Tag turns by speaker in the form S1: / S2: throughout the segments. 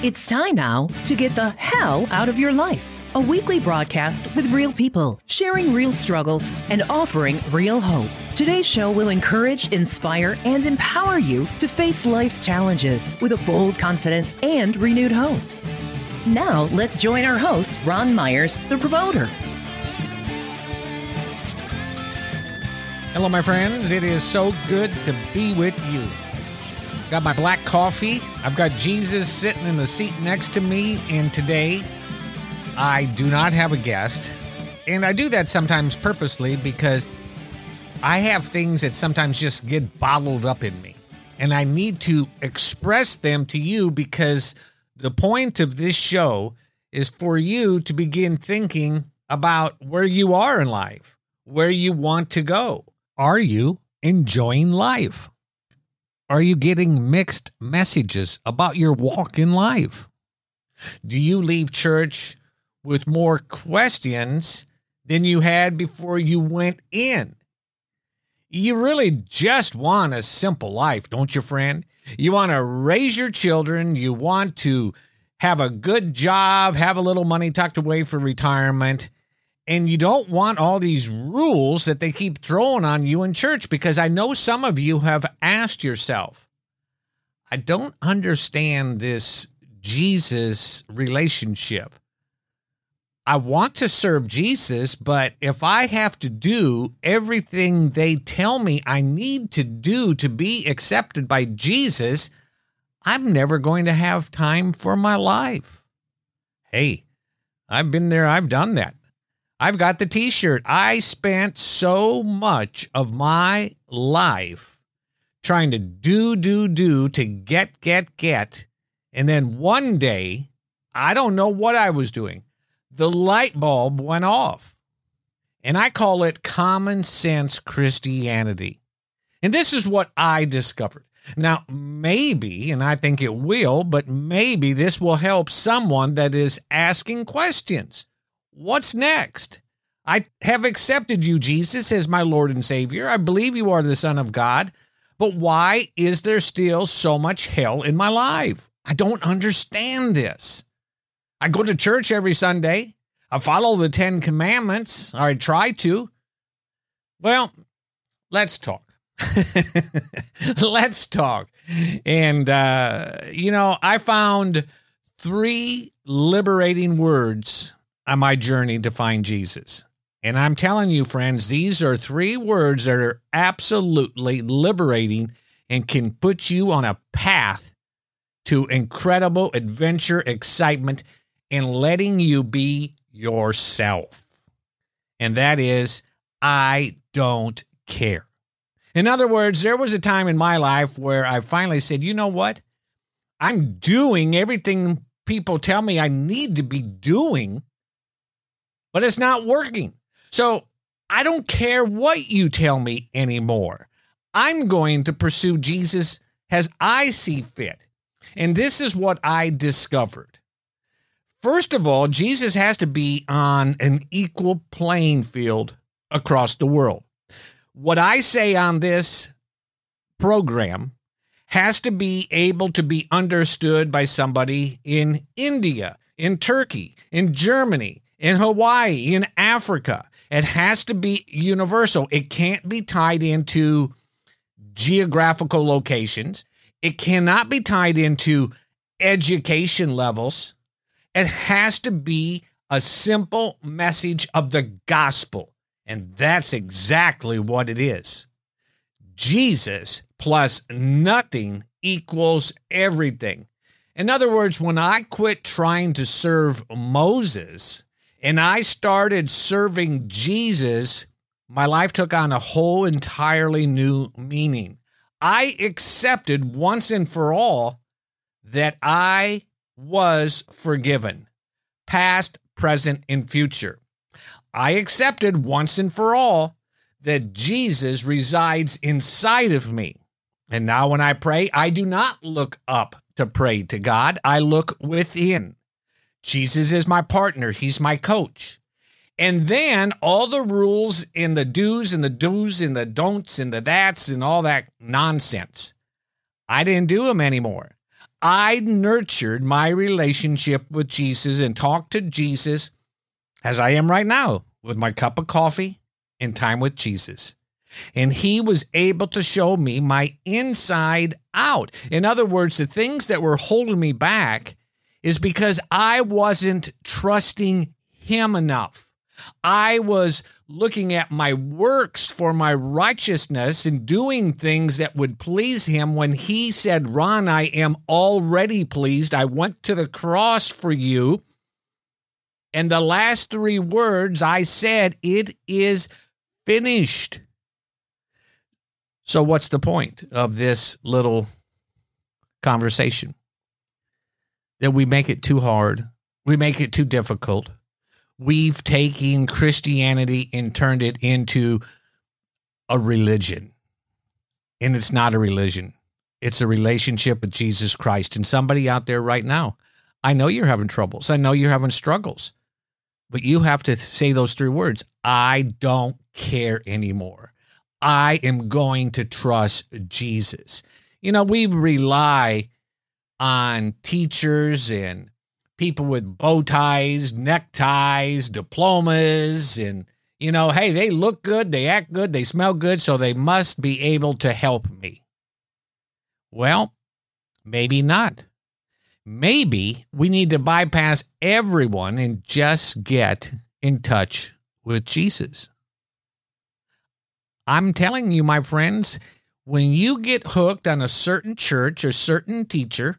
S1: It's time now to get the hell out of your life. A weekly broadcast with real people, sharing real struggles and offering real hope. Today's show will encourage, inspire, and empower you to face life's challenges with a bold confidence and renewed hope. Now, let's join our host, Ron Myers, the promoter.
S2: Hello, my friends. It is so good to be with you. Got my black coffee. I've got Jesus sitting in the seat next to me. And today, I do not have a guest. And I do that sometimes purposely because I have things that sometimes just get bottled up in me. And I need to express them to you because the point of this show is for you to begin thinking about where you are in life, where you want to go. Are you enjoying life? Are you getting mixed messages about your walk in life? Do you leave church with more questions than you had before you went in? You really just want a simple life, don't you, friend? You want to raise your children, you want to have a good job, have a little money tucked away for retirement, and you don't want all these rules that they keep throwing on you in church because I know some of you have asked yourself, I don't understand this Jesus relationship. I want to serve Jesus, but if I have to do everything they tell me I need to do to be accepted by Jesus, I'm never going to have time for my life. Hey, I've been there, I've done that. I've got the t shirt. I spent so much of my life trying to do, do, do to get, get, get. And then one day, I don't know what I was doing. The light bulb went off. And I call it common sense Christianity. And this is what I discovered. Now, maybe, and I think it will, but maybe this will help someone that is asking questions. What's next? I have accepted you, Jesus, as my Lord and Savior. I believe you are the Son of God. But why is there still so much hell in my life? I don't understand this. I go to church every Sunday. I follow the Ten Commandments, or I try to. Well, let's talk. let's talk. And, uh, you know, I found three liberating words on my journey to find Jesus. And I'm telling you, friends, these are three words that are absolutely liberating and can put you on a path to incredible adventure, excitement, and letting you be yourself. And that is, I don't care. In other words, there was a time in my life where I finally said, you know what? I'm doing everything people tell me I need to be doing but it's not working. So I don't care what you tell me anymore. I'm going to pursue Jesus as I see fit. And this is what I discovered. First of all, Jesus has to be on an equal playing field across the world. What I say on this program has to be able to be understood by somebody in India, in Turkey, in Germany, in Hawaii, in Africa. It has to be universal. It can't be tied into geographical locations. It cannot be tied into education levels. It has to be a simple message of the gospel. And that's exactly what it is. Jesus plus nothing equals everything. In other words, when I quit trying to serve Moses, and I started serving Jesus, my life took on a whole entirely new meaning. I accepted once and for all that I was forgiven, past, present, and future. I accepted once and for all that Jesus resides inside of me. And now when I pray, I do not look up to pray to God, I look within. Jesus is my partner, he's my coach. And then all the rules and the do's and the do's and the don'ts and the that's and all that nonsense. I didn't do them anymore. I nurtured my relationship with Jesus and talked to Jesus as I am right now with my cup of coffee and time with Jesus. And he was able to show me my inside out. In other words, the things that were holding me back is because I wasn't trusting him enough. I was looking at my works for my righteousness and doing things that would please him when he said, Ron, I am already pleased. I went to the cross for you. And the last three words I said, It is finished. So, what's the point of this little conversation? That we make it too hard, we make it too difficult we've taken Christianity and turned it into a religion. And it's not a religion, it's a relationship with Jesus Christ. And somebody out there right now, I know you're having troubles, I know you're having struggles, but you have to say those three words I don't care anymore. I am going to trust Jesus. You know, we rely on teachers and people with bow ties, neckties, diplomas, and, you know, hey, they look good, they act good, they smell good, so they must be able to help me. Well, maybe not. Maybe we need to bypass everyone and just get in touch with Jesus. I'm telling you, my friends, when you get hooked on a certain church or certain teacher,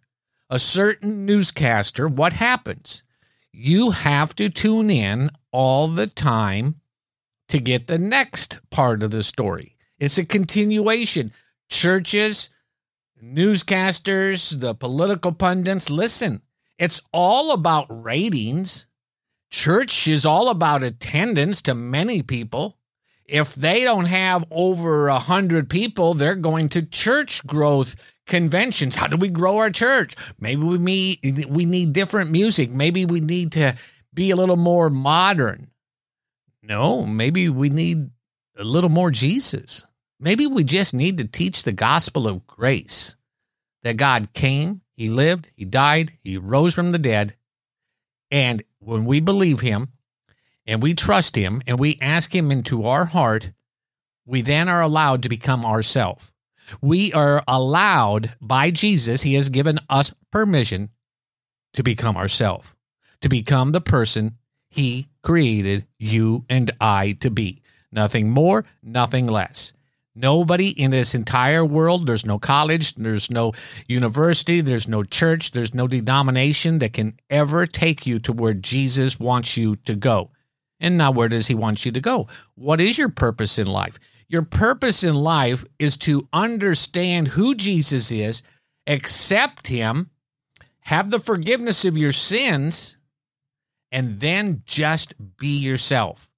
S2: a certain newscaster, what happens? You have to tune in all the time to get the next part of the story. It's a continuation. Churches, newscasters, the political pundits, listen, it's all about ratings. Church is all about attendance to many people. If they don't have over a hundred people, they're going to church growth conventions. How do we grow our church? Maybe we need, we need different music. Maybe we need to be a little more modern. No, maybe we need a little more Jesus. Maybe we just need to teach the gospel of grace that God came, He lived, He died, He rose from the dead. And when we believe Him and we trust Him and we ask Him into our heart, we then are allowed to become ourselves. We are allowed by Jesus, He has given us permission to become ourselves, to become the person He created you and I to be. Nothing more, nothing less. Nobody in this entire world, there's no college, there's no university, there's no church, there's no denomination that can ever take you to where Jesus wants you to go. And now, where does he want you to go? What is your purpose in life? Your purpose in life is to understand who Jesus is, accept him, have the forgiveness of your sins, and then just be yourself.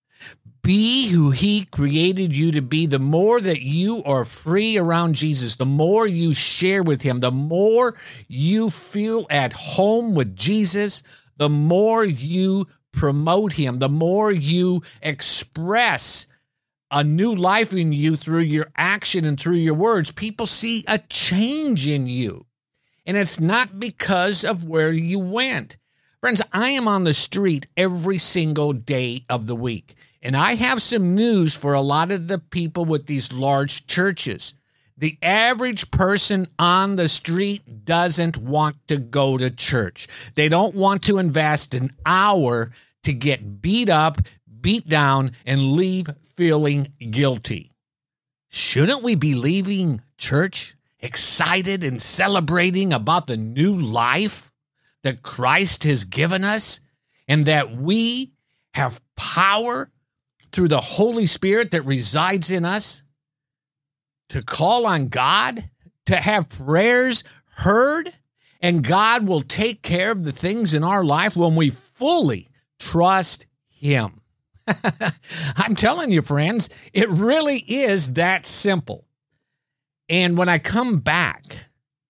S2: Be who he created you to be. The more that you are free around Jesus, the more you share with him, the more you feel at home with Jesus, the more you promote him, the more you express a new life in you through your action and through your words, people see a change in you. And it's not because of where you went. Friends, I am on the street every single day of the week. And I have some news for a lot of the people with these large churches. The average person on the street doesn't want to go to church. They don't want to invest an hour to get beat up, beat down, and leave feeling guilty. Shouldn't we be leaving church excited and celebrating about the new life that Christ has given us and that we have power through the Holy Spirit that resides in us to call on God, to have prayers heard, and God will take care of the things in our life when we fully trust Him. I'm telling you, friends, it really is that simple. And when I come back,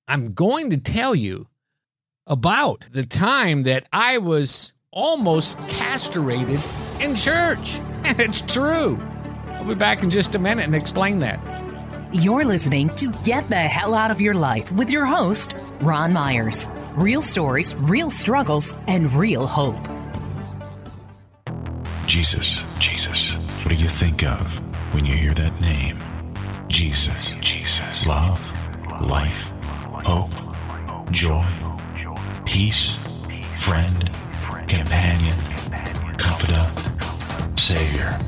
S2: I'm going to tell you about the time that I was almost castrated in church. And it's true. I'll be back in just a minute and explain that.
S1: You're listening to Get the Hell Out of Your Life with your host, Ron Myers. Real stories, real struggles, and real hope.
S3: Jesus, Jesus. What do you think of when you hear that name? Jesus, Jesus. Love, life, hope, joy, peace, friend, companion, confidant, savior.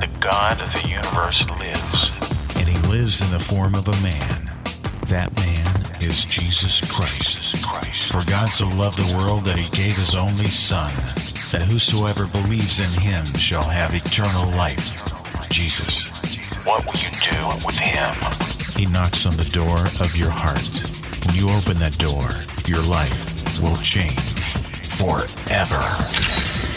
S3: The God of the universe lives, and he lives in the form of a man. That man is Jesus Christ. For God so loved the world that he gave his only Son, that whosoever believes in him shall have eternal life. Jesus, what will you do with him? He knocks on the door of your heart. When you open that door, your life will change forever.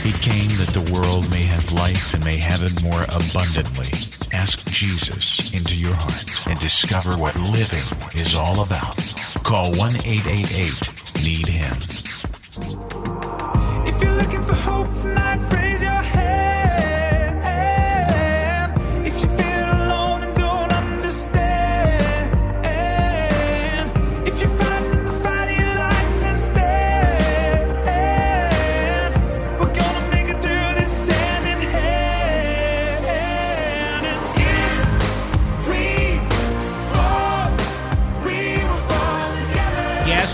S3: He came that the world may have life and may have it more abundantly. Ask Jesus into your heart and discover what living is all about. Call 1 888 Need Him.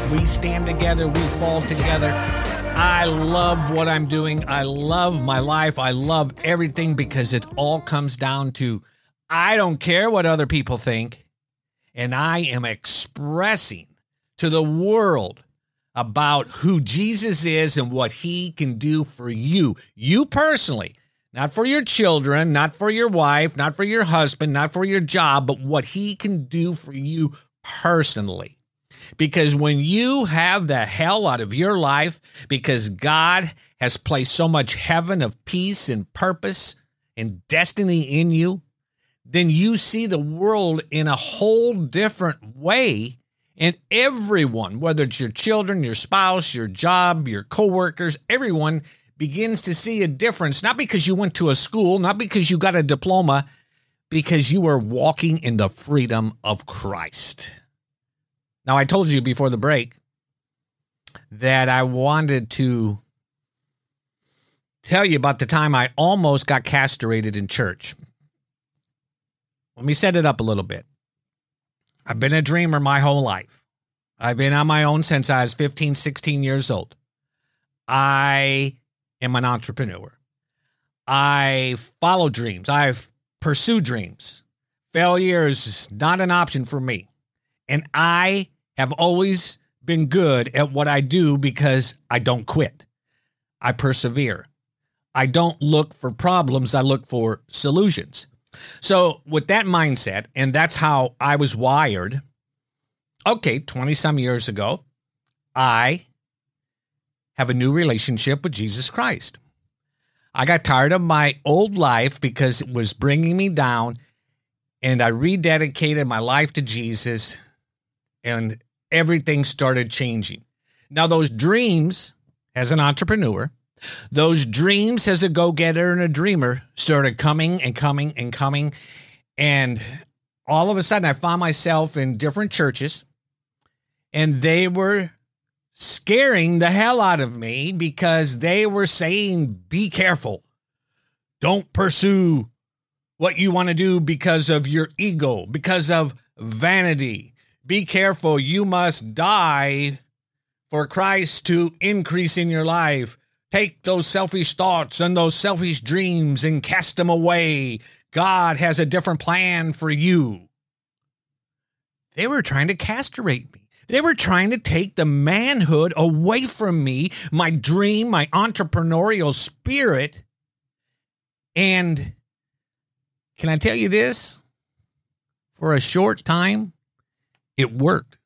S4: We
S2: stand together, we fall together. I love what I'm doing. I love my life. I love everything because it all comes down to I don't care what other people think. And I am expressing to the world about who Jesus is and what he can do for you, you personally, not for your children, not for your wife, not for your husband, not for your job, but what he can do for you personally. Because when you have the hell out of your life, because God has placed so much heaven of peace and purpose and destiny in you, then you see the world in a whole different way. And everyone, whether it's your children, your spouse, your job, your coworkers, everyone begins to see a difference, not because you went to a school, not because you got a diploma, because you are walking in the freedom of Christ. Now, I told you before the break that I wanted to tell you about the time I almost got castrated in church. Let me set it up a little bit. I've been a dreamer my whole life. I've been on my own since I was 15, 16 years old. I am an entrepreneur. I follow dreams. I pursue dreams. Failure is not an option for me. And I have always been good at what I do because I don't quit. I persevere. I don't look for problems, I look for solutions. So, with that mindset, and that's how I was wired, okay, 20 some years ago, I have a new relationship with Jesus Christ. I got tired of my old life because it was bringing me down, and I rededicated my life to Jesus, and everything started changing. Now, those dreams as an entrepreneur, those dreams as a go getter and a dreamer started coming and coming and coming. And all of a sudden, I found myself in different churches, and they were scaring the hell out of me because they were saying, Be careful. Don't pursue what you want to do because of your ego, because of vanity. Be careful. You must die for Christ to increase in your life. Take those selfish thoughts and those selfish dreams and cast them away. God has a different plan for you. They were trying to castrate me. They were trying to take the manhood away from me, my dream, my entrepreneurial spirit. And can I tell you this? For a short time, it worked.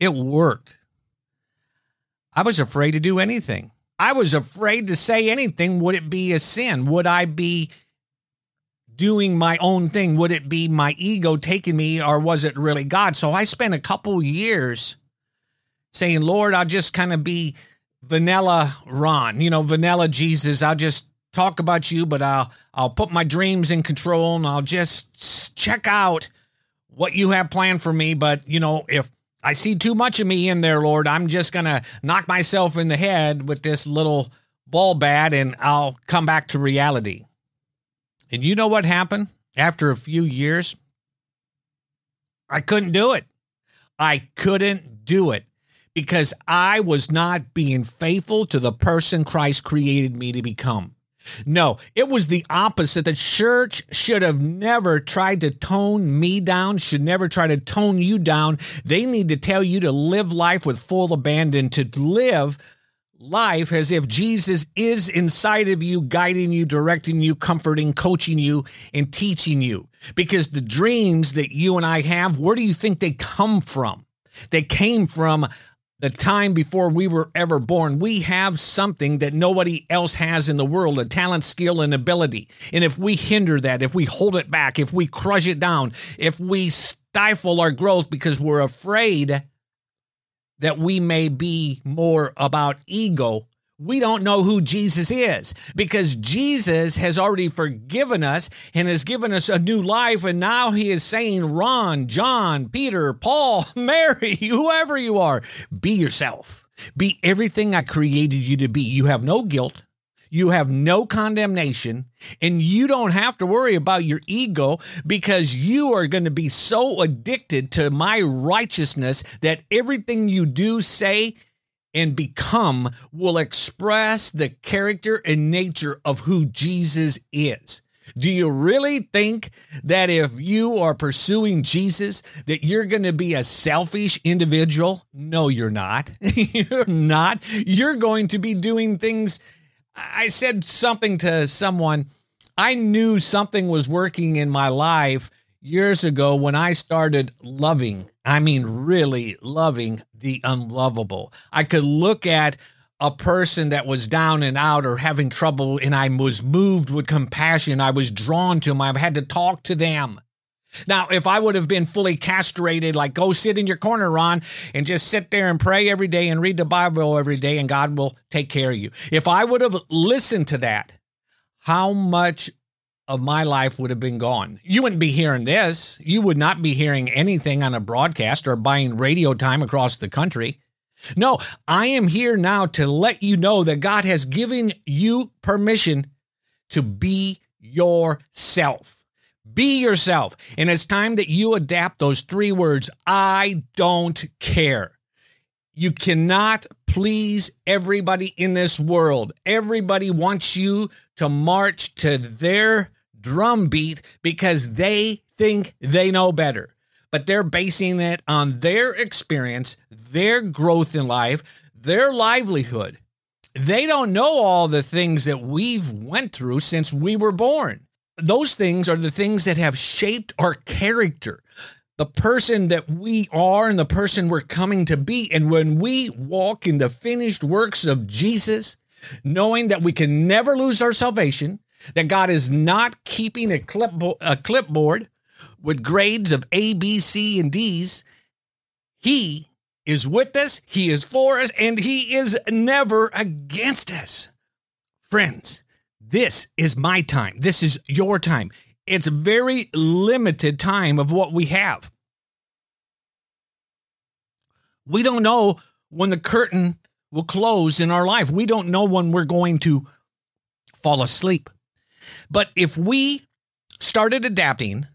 S2: It worked. I was afraid to do anything. I was afraid to say anything. Would it be a sin? Would I be doing my own thing? Would it be my ego taking me, or was it really God? So I spent a couple years saying, Lord, I'll just kind of be vanilla Ron, you know, vanilla Jesus. I'll just talk about you, but I'll I'll put my dreams in control and I'll just check out what you have planned for me, but you know, if I see too much of me in there, Lord, I'm just going to knock myself in the head with this little ball bat and I'll come back to reality. And you know what happened after a few years? I couldn't do it. I couldn't do it because I was not being faithful to the person Christ created me to become. No, it was the opposite. The church should have never tried to tone me down, should never try to tone you down. They need to tell you to live life with full abandon, to live life as if Jesus is inside of you, guiding you, directing you, comforting, coaching you, and teaching you. Because the dreams that you and I have, where do you think they come from? They came from the time before we were ever born. We have something that nobody else has in the world a talent, skill, and ability. And if we hinder that, if we hold it back, if we crush it down, if we stifle our growth because we're afraid that we may be more about ego, we don't know who Jesus is because Jesus has already forgiven us and has given us a new life. And now he is saying, Ron, John, Peter, Paul, Mary, whoever you are, be yourself. Be everything I created you to be. You have no guilt. You have no condemnation and you don't have to worry about your ego because you are going to be so addicted to my righteousness that everything you do, say, and become will express the character and nature of who Jesus is. Do you really think that if you are pursuing Jesus that you're going to be a selfish individual? No, you're not. you're not. You're going to be doing things I said something to someone. I knew something was working in my life years ago when I started loving, I mean, really loving the unlovable. I could look at a person that was down and out or having trouble, and I was moved with compassion. I was drawn to them. I had to talk to them. Now, if I would have been fully castrated, like go sit in your corner, Ron, and just sit there and pray every day and read the Bible every day, and God will take care of you. If I would have listened to that, how much of my life would have been gone? You wouldn't be hearing this. You would not be hearing anything on a broadcast or buying radio time across the country. No, I am here now to let you know that God has given you permission to be yourself. Be yourself. And it's time that you adapt those three words I don't care. You cannot please everybody in this world. Everybody wants you to march to their drum beat because they think they know better. But they're basing it on their experience, their growth in life, their livelihood. They don't know all the things that we've went through since we were born those things are the things that have shaped our character, the person that we are and the person we're coming to be. And when we walk in the finished works of Jesus, knowing that we can never lose our salvation, that God is not keeping a, clipbo- a clipboard with grades of A, B, C, and D's, He is with us, He is for us, and He is never against us. Friends, this is my time. This is your time. It's a very limited time of what we have. We don't know when the curtain will close in our life. We don't know when we're going to fall asleep. But if we started adapting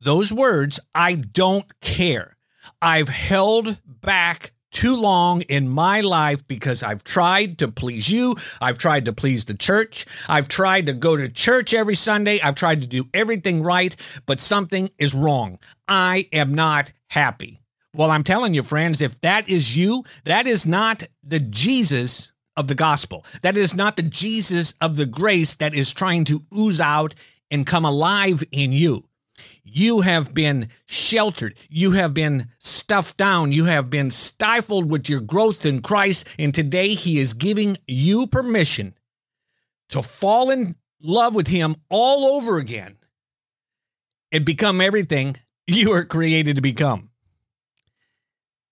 S2: those words, I don't care. I've held back too long in my life because I've tried to please you. I've tried to please the church. I've tried to go to church every Sunday. I've tried to do everything right, but something is wrong. I am not happy. Well, I'm telling you, friends, if that is you, that is not the Jesus of the gospel. That is not the Jesus of the grace that is trying to ooze out and come alive in you. You have been sheltered. You have been stuffed down. You have been stifled with your growth in Christ. And today He is giving you permission to fall in love with Him all over again and become everything you were created to become.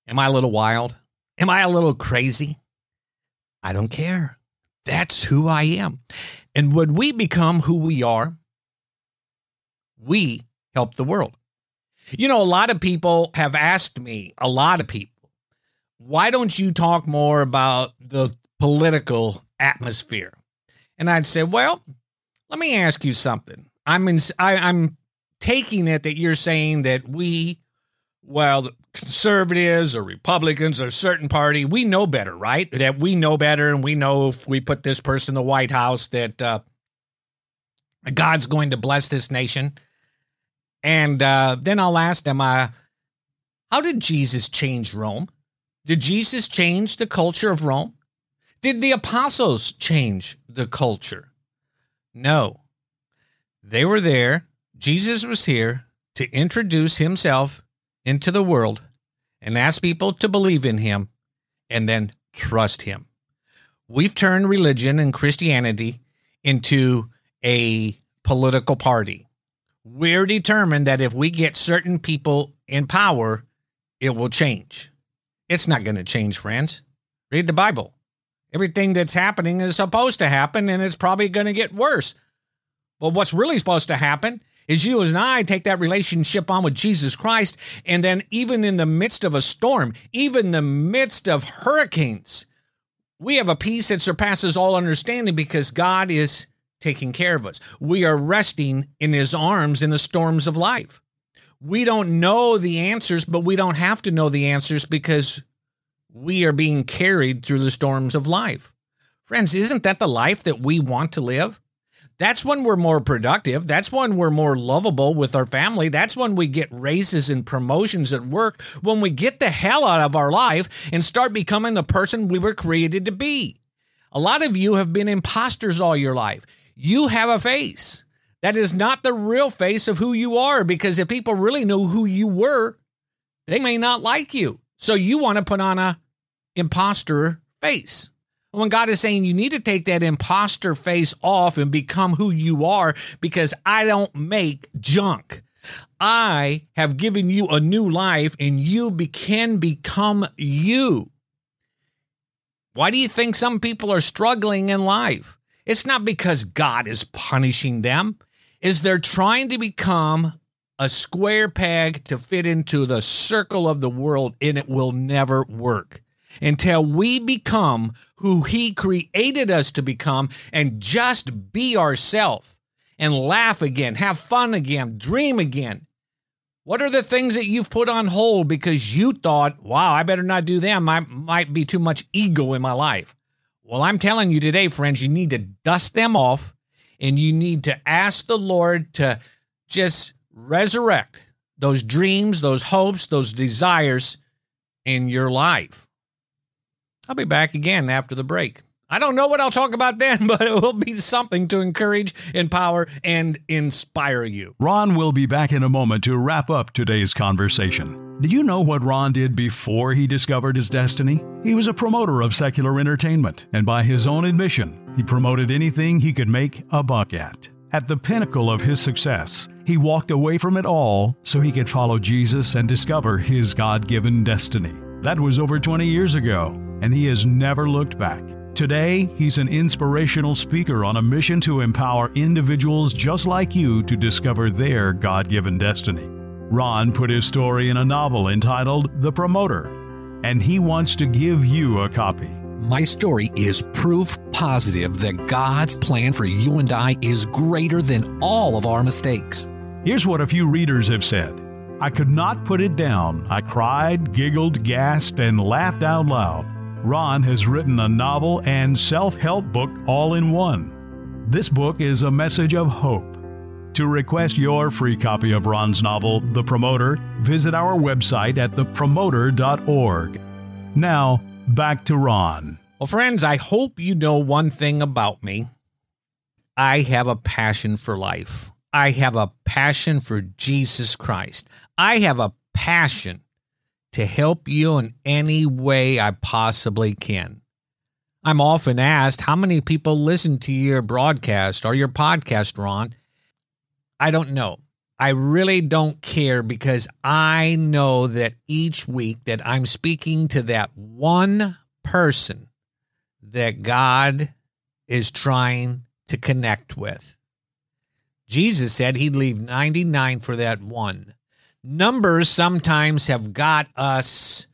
S2: Am I a little wild? Am I a little crazy? I don't care. That's who I am. And when we become who we are, we help the world. You know, a lot of people have asked me, a lot of people, why don't you talk more about the political atmosphere? And I'd say, well, let me ask you something. I'm in, I, I'm taking it that you're saying that we, well, conservatives or Republicans or certain party, we know better, right? That we know better, and we know if we put this person in the White House that uh, God's going to bless this nation. And uh, then I'll ask them, uh, how did Jesus change Rome? Did Jesus change the culture of Rome? Did the apostles change the culture? No. They were there. Jesus was here to introduce himself into the world and ask people to believe in him and then trust him. We've turned religion and Christianity into a political party. We're determined that if we get certain people in power, it will change. It's not going to change, friends. Read the Bible. Everything that's happening is supposed to happen, and it's probably going to get worse. But what's really supposed to happen is you and I take that relationship on with Jesus Christ, and then even in the midst of a storm, even the midst of hurricanes, we have a peace that surpasses all understanding because God is taking care of us. We are resting in his arms in the storms of life. We don't know the answers, but we don't have to know the answers because we are being carried through the storms of life. Friends, isn't that the life that we want to live? That's when we're more productive. That's when we're more lovable with our family. That's when we get raises and promotions at work. When we get the hell out of our life and start becoming the person we were created to be. A lot of you have been imposters all your life. You have a face that is not the real face of who you are because if people really knew who you were, they may not like you. So you want to put on a imposter face when God is saying you need to take that imposter face off and become who you are because I don't make junk. I have given you a new life and you be- can become you. Why do you think some people are struggling in life? It's not because God is punishing them. Is they're trying to become a square peg to fit into the circle of the world and it will never work until we become who He created us to become and just be ourselves and laugh again, have fun again, dream again. What are the things that you've put on hold because you thought, wow, I better not do them? I might be too much ego in my life. Well, I'm telling you today, friends, you need to dust them off and you need to ask the Lord to just resurrect those dreams, those hopes, those desires in your life. I'll be back again after the break. I don't know what I'll talk about then, but it will be something to encourage, empower, and inspire you.
S5: Ron will be back in a moment to wrap up today's conversation. Did you know what Ron did before he discovered his destiny? He was a promoter of secular entertainment, and by his own admission, he promoted anything he could make a buck at. At the pinnacle of his success, he walked away from it all so he could follow Jesus and discover his God given destiny. That was over 20 years ago and he has never looked back. Today, he's an inspirational speaker on a mission to empower individuals just like you to discover their God given destiny. Ron put his story in a novel entitled The Promoter, and he wants to give you a copy.
S6: My story is proof positive that God's plan for you and I is greater than all of our mistakes.
S5: Here's what a few readers have said I could not put it down. I cried, giggled, gasped, and laughed out loud. Ron has written a novel and self help book all in one. This book is a message of hope. To request your free copy of Ron's novel, The Promoter, visit our website at thepromoter.org. Now, back to Ron.
S2: Well, friends, I hope you know one thing about me. I have a passion for life. I have a passion for Jesus Christ. I have a passion to help you in any way I possibly can. I'm often asked how many people listen to your broadcast or your podcast, Ron. I don't know. I really don't care because I know that each week that I'm speaking to that one person that God is trying to connect with. Jesus said he'd leave 99 for that one. Numbers sometimes have got us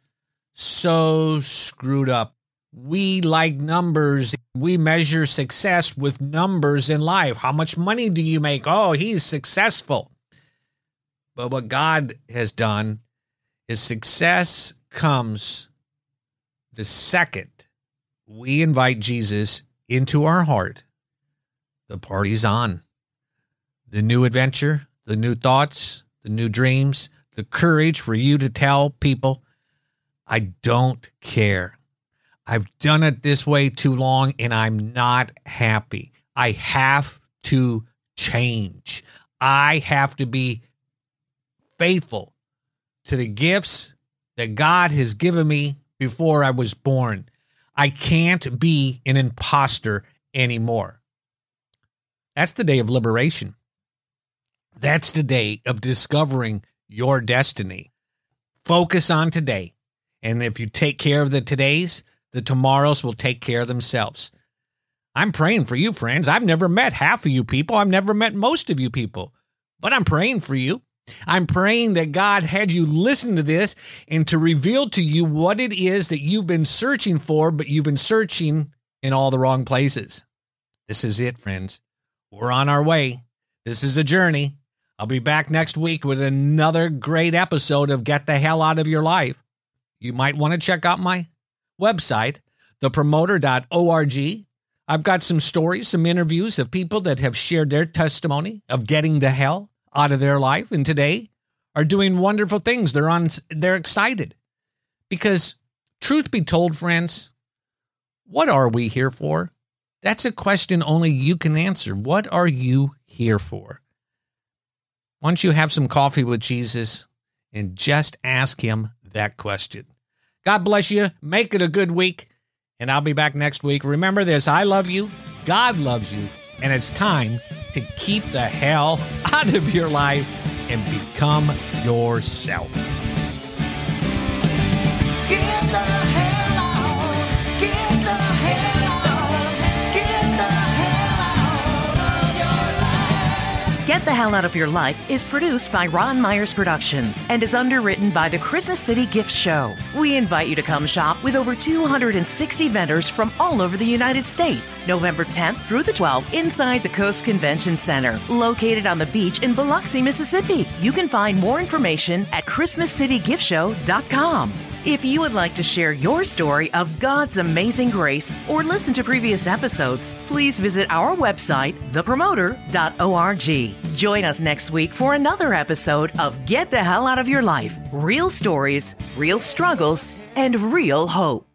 S2: so screwed up. We like numbers. We measure success with numbers in life. How much money do you make? Oh, he's successful. But what God has done is success comes the second we invite Jesus into our heart. The party's on. The new adventure, the new thoughts, the new dreams, the courage for you to tell people, I don't care. I've done it this way too long and I'm not happy. I have to change. I have to be faithful to the gifts that God has given me before I was born. I can't be an imposter anymore. That's the day of liberation. That's the day of discovering your destiny. Focus on today. And if you take care of the todays, the tomorrows will take care of themselves. I'm praying for you, friends. I've never met half of you people. I've never met most of you people, but I'm praying for you. I'm praying that God had you listen to this and to reveal to you what it is that you've been searching for, but you've been searching in all the wrong places. This is it, friends. We're on our way. This is a journey. I'll be back next week with another great episode of Get the Hell Out of Your Life. You might want to check out my website, thepromoter.org. I've got some stories, some interviews of people that have shared their testimony of getting the hell out of their life and today are doing wonderful things. They're on they're excited. Because truth be told, friends, what are we here for? That's a question only you can answer. What are you here for? Why don't you have some coffee with Jesus and just ask him that question? God bless you. Make it a good week. And I'll be back next week. Remember this I love you, God loves you, and it's time to keep the hell out of your life and become yourself.
S1: Get the Hell Out of Your Life is produced by Ron Myers Productions and is underwritten by the Christmas City Gift Show. We invite you to come shop with over 260 vendors from all over the United States, November 10th through the 12th inside the Coast Convention Center, located on the beach in Biloxi, Mississippi. You can find more information at ChristmasCityGiftShow.com. If you would like to share your story of God's amazing grace or listen to previous episodes, please visit our website, thepromoter.org. Join us next week for another episode of Get the Hell Out of Your Life Real Stories, Real Struggles, and Real Hope.